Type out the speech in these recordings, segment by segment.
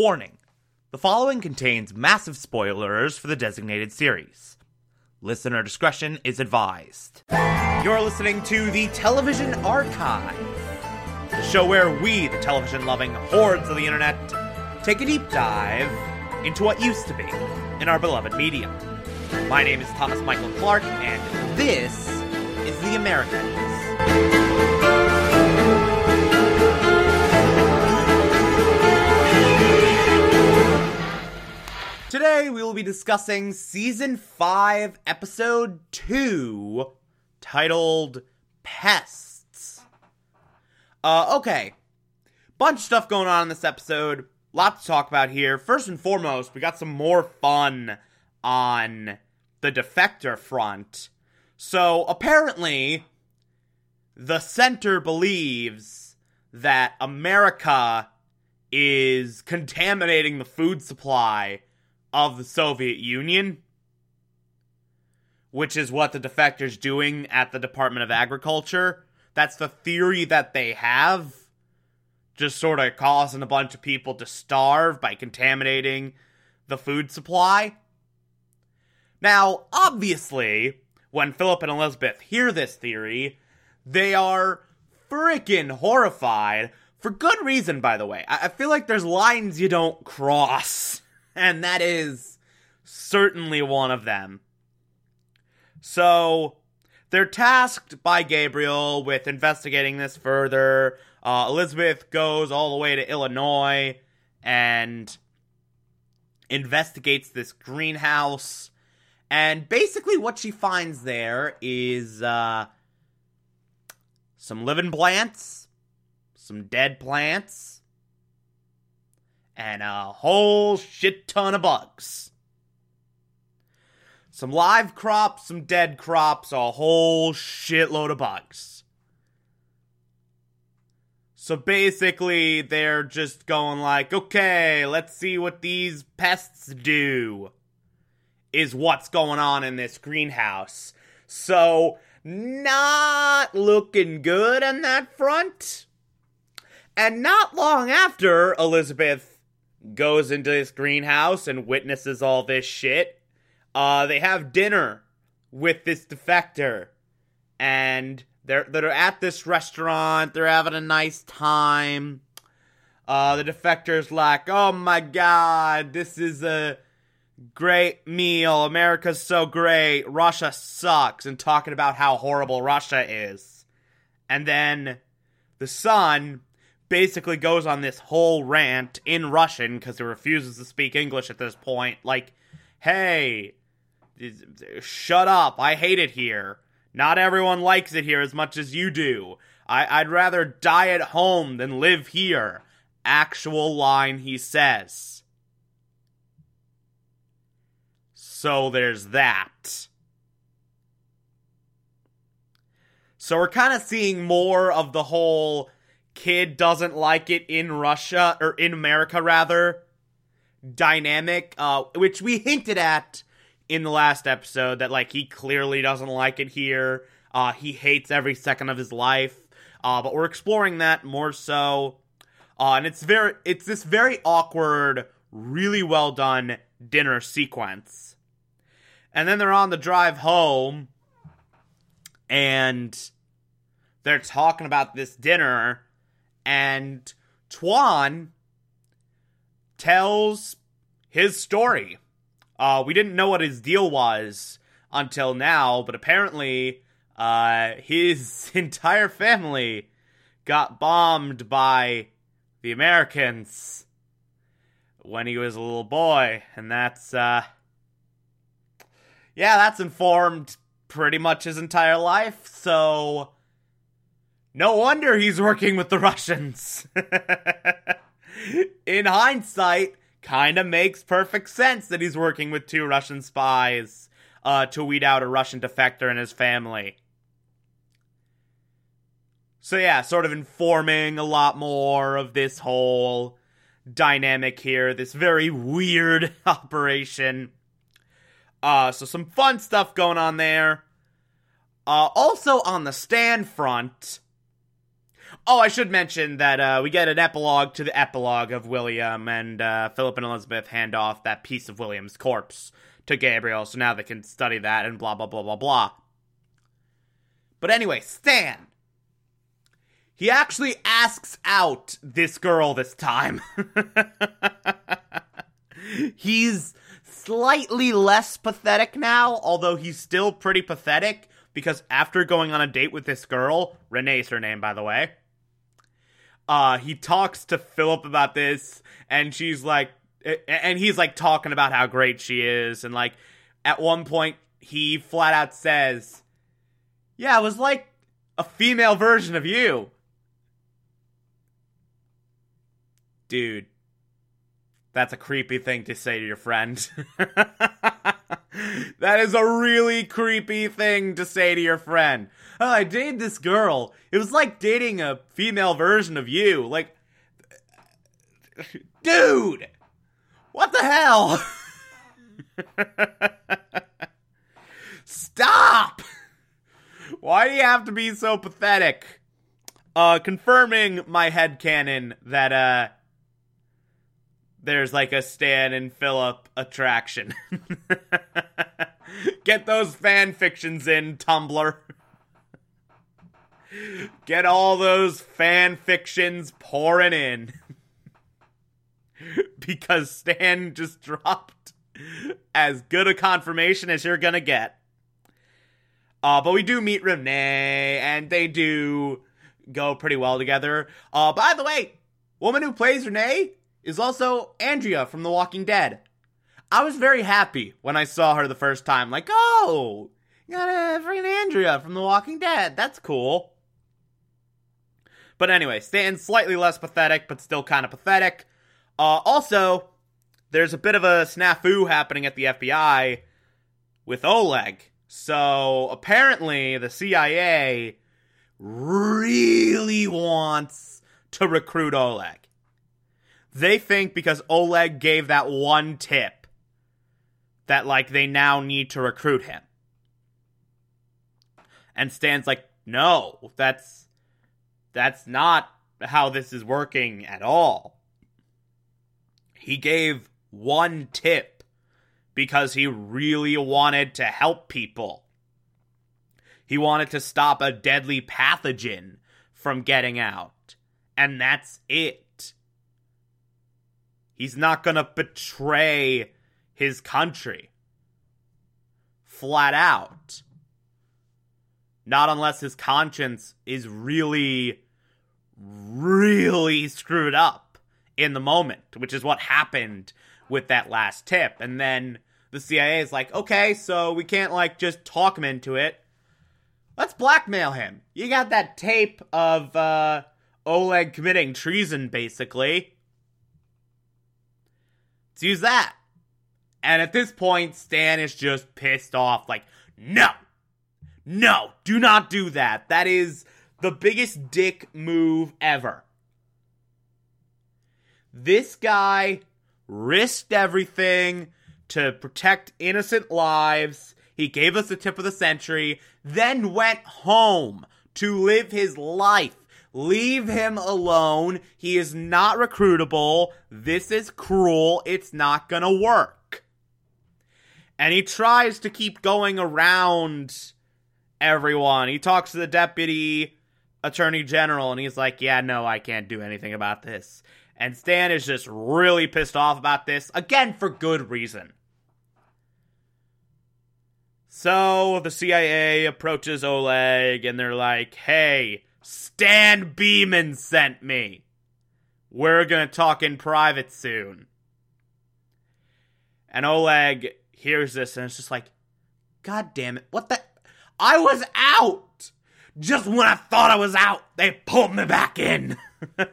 Warning the following contains massive spoilers for the designated series. Listener discretion is advised. You're listening to the Television Archive, the show where we, the television loving hordes of the internet, take a deep dive into what used to be in our beloved medium. My name is Thomas Michael Clark, and this is The Americans. Be discussing season 5, episode 2, titled Pests. Uh, okay. Bunch of stuff going on in this episode. Lot to talk about here. First and foremost, we got some more fun on the defector front. So apparently, the center believes that America is contaminating the food supply of the Soviet Union, which is what the defectors doing at the Department of Agriculture. That's the theory that they have. Just sort of causing a bunch of people to starve by contaminating the food supply. Now, obviously, when Philip and Elizabeth hear this theory, they are freaking horrified. For good reason, by the way. I, feel like there's lines you don't cross and that is certainly one of them. So, they're tasked by Gabriel with investigating this further. Uh, Elizabeth goes all the way to Illinois and investigates this greenhouse. And basically, what she finds there is uh, some living plants, some dead plants, and a whole shit ton of bugs. Some live crops, some dead crops, a whole shitload of bugs. So basically, they're just going like, okay, let's see what these pests do, is what's going on in this greenhouse. So, not looking good on that front. And not long after Elizabeth goes into this greenhouse and witnesses all this shit. Uh, they have dinner with this defector, and they're they're at this restaurant. They're having a nice time. Uh, the defector's like, "Oh my god, this is a great meal. America's so great. Russia sucks," and talking about how horrible Russia is. And then the son basically goes on this whole rant in Russian because he refuses to speak English at this point. Like, hey, shut up. I hate it here. Not everyone likes it here as much as you do. I- I'd rather die at home than live here. Actual line he says. So there's that. So we're kind of seeing more of the whole kid doesn't like it in Russia or in America rather dynamic uh which we hinted at in the last episode that like he clearly doesn't like it here. Uh he hates every second of his life. Uh but we're exploring that more so. Uh and it's very it's this very awkward really well done dinner sequence. And then they're on the drive home and they're talking about this dinner and Tuan tells his story. Uh, we didn't know what his deal was until now, but apparently, uh, his entire family got bombed by the Americans when he was a little boy, and that's, uh, yeah, that's informed pretty much his entire life, so no wonder he's working with the Russians. In hindsight, kind of makes perfect sense that he's working with two Russian spies uh, to weed out a Russian defector and his family. So, yeah, sort of informing a lot more of this whole dynamic here, this very weird operation. Uh, so, some fun stuff going on there. Uh, also, on the stand front, Oh, I should mention that uh, we get an epilogue to the epilogue of William and uh, Philip and Elizabeth hand off that piece of William's corpse to Gabriel, so now they can study that and blah blah blah blah blah. But anyway, Stan. He actually asks out this girl this time. he's slightly less pathetic now, although he's still pretty pathetic because after going on a date with this girl, Renee's her name, by the way, uh, he talks to Philip about this, and she's like, and he's like talking about how great she is, and like at one point he flat out says, "Yeah, it was like a female version of you." Dude, that's a creepy thing to say to your friend. that is a really creepy thing to say to your friend. Oh, I dated this girl. It was like dating a female version of you. Like, dude, what the hell? Stop! Why do you have to be so pathetic? Uh, confirming my head canon that, uh, there's like a Stan and Philip attraction. Get those fan fictions in, Tumblr. Get all those fan fictions pouring in. because Stan just dropped as good a confirmation as you're gonna get. Uh, but we do meet Renee, and they do go pretty well together. Uh, by the way, woman who plays Renee is also Andrea from The Walking Dead. I was very happy when I saw her the first time. Like, oh, you got a freaking Andrea from The Walking Dead. That's cool. But anyway, Stan's slightly less pathetic, but still kind of pathetic. Uh, also, there's a bit of a snafu happening at the FBI with Oleg. So apparently, the CIA really wants to recruit Oleg. They think because Oleg gave that one tip that like they now need to recruit him. And Stan's like, "No, that's that's not how this is working at all." He gave one tip because he really wanted to help people. He wanted to stop a deadly pathogen from getting out. And that's it. He's not gonna betray his country. Flat out. Not unless his conscience is really, really screwed up in the moment, which is what happened with that last tip. And then the CIA is like, okay, so we can't like just talk him into it. Let's blackmail him. You got that tape of uh, Oleg committing treason, basically. Let's use that. And at this point, Stan is just pissed off. Like, no, no, do not do that. That is the biggest dick move ever. This guy risked everything to protect innocent lives. He gave us the tip of the century, then went home to live his life Leave him alone. He is not recruitable. This is cruel. It's not gonna work. And he tries to keep going around everyone. He talks to the deputy attorney general and he's like, Yeah, no, I can't do anything about this. And Stan is just really pissed off about this, again, for good reason. So the CIA approaches Oleg and they're like, Hey, Stan Beeman sent me. We're gonna talk in private soon. And Oleg hears this and it's just like, God damn it, what the? I was out! Just when I thought I was out, they pulled me back in.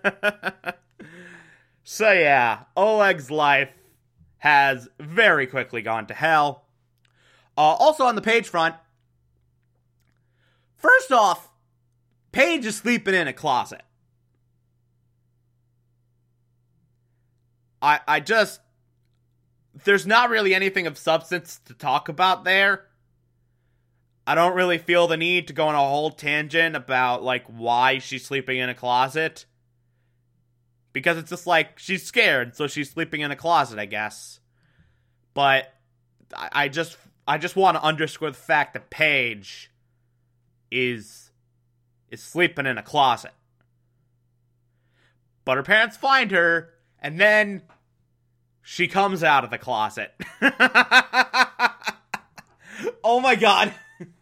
so yeah, Oleg's life has very quickly gone to hell. Uh, also on the Paige front, first off, Paige is sleeping in a closet. I I just there's not really anything of substance to talk about there. I don't really feel the need to go on a whole tangent about like why she's sleeping in a closet. Because it's just like she's scared, so she's sleeping in a closet, I guess. But I, just I just want to underscore the fact that Paige is is sleeping in a closet. But her parents find her, and then she comes out of the closet. oh my god.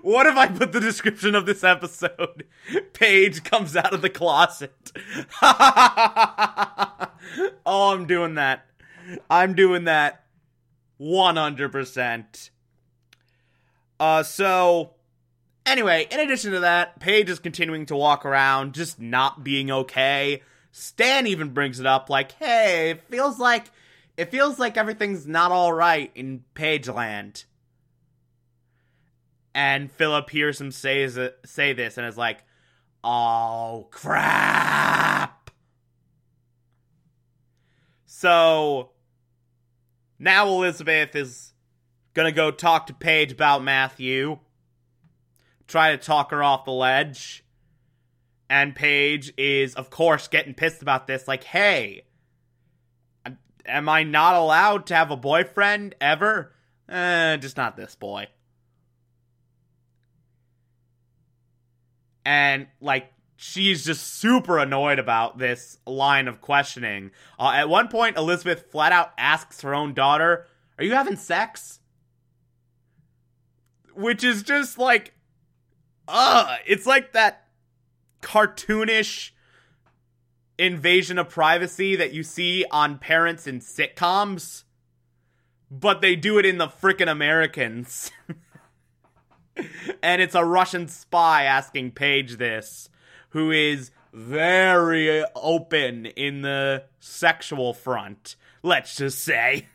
What if I put the description of this episode? Paige comes out of the closet. oh, I'm doing that. I'm doing that 100%. Uh, so, anyway, in addition to that, Paige is continuing to walk around, just not being okay. Stan even brings it up, like, hey, it feels like, it feels like everything's not alright in Paige land and Philip hears him say say this and is like, "Oh crap!" So now Elizabeth is gonna go talk to Paige about Matthew, try to talk her off the ledge, and Paige is, of course, getting pissed about this. Like, hey, am I not allowed to have a boyfriend ever? Eh, just not this boy. and like she's just super annoyed about this line of questioning. Uh, at one point, Elizabeth flat out asks her own daughter, Are you having sex? Which is just like, uh, it's like that cartoonish invasion of privacy that you see on parents in sitcoms, but they do it in the frickin' Americans. and it's a Russian spy asking Paige this, who is very open in the sexual front, let's just say.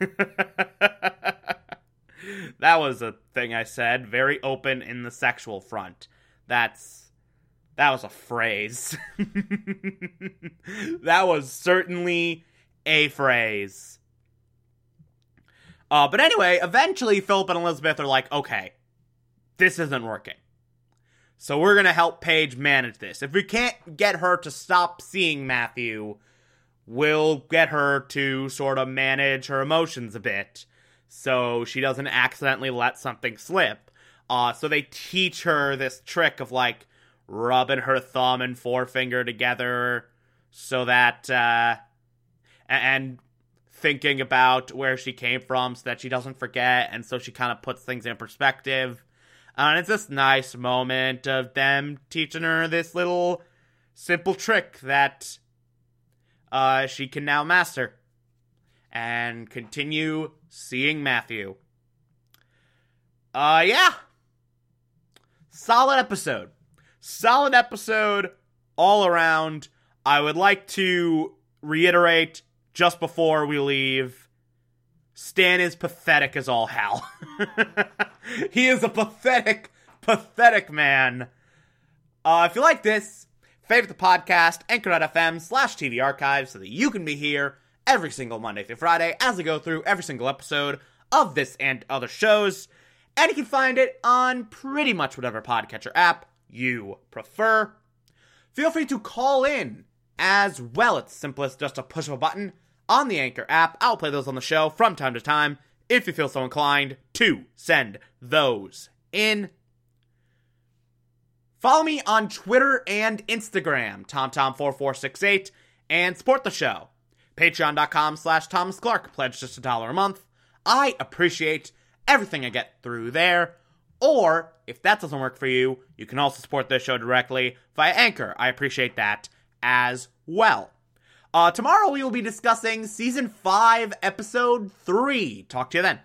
that was a thing I said, very open in the sexual front. That's that was a phrase. that was certainly a phrase. Uh, but anyway, eventually Philip and Elizabeth are like, okay, this isn't working. So we're going to help Paige manage this. If we can't get her to stop seeing Matthew, we'll get her to sort of manage her emotions a bit so she doesn't accidentally let something slip. Uh, so they teach her this trick of like rubbing her thumb and forefinger together so that, uh, and thinking about where she came from so that she doesn't forget. And so she kind of puts things in perspective. Uh, and it's this nice moment of them teaching her this little simple trick that uh, she can now master and continue seeing Matthew. Uh, yeah. Solid episode. Solid episode all around. I would like to reiterate just before we leave Stan is pathetic as all hell. he is a pathetic, pathetic man. Uh, if you like this, favorite the podcast, anchor.fm slash TV archives so that you can be here every single Monday through Friday as I go through every single episode of this and other shows. And you can find it on pretty much whatever podcatcher app you prefer. Feel free to call in as well. It's simplest just a push a button on the Anchor app. I'll play those on the show from time to time if you feel so inclined to send those in. Follow me on Twitter and Instagram, TomTom4468, and support the show. Patreon.com slash Thomas Clark. Pledge just a dollar a month. I appreciate everything I get through there. Or, if that doesn't work for you, you can also support this show directly via Anchor. I appreciate that as well. Uh, tomorrow we will be discussing season 5, episode 3. Talk to you then.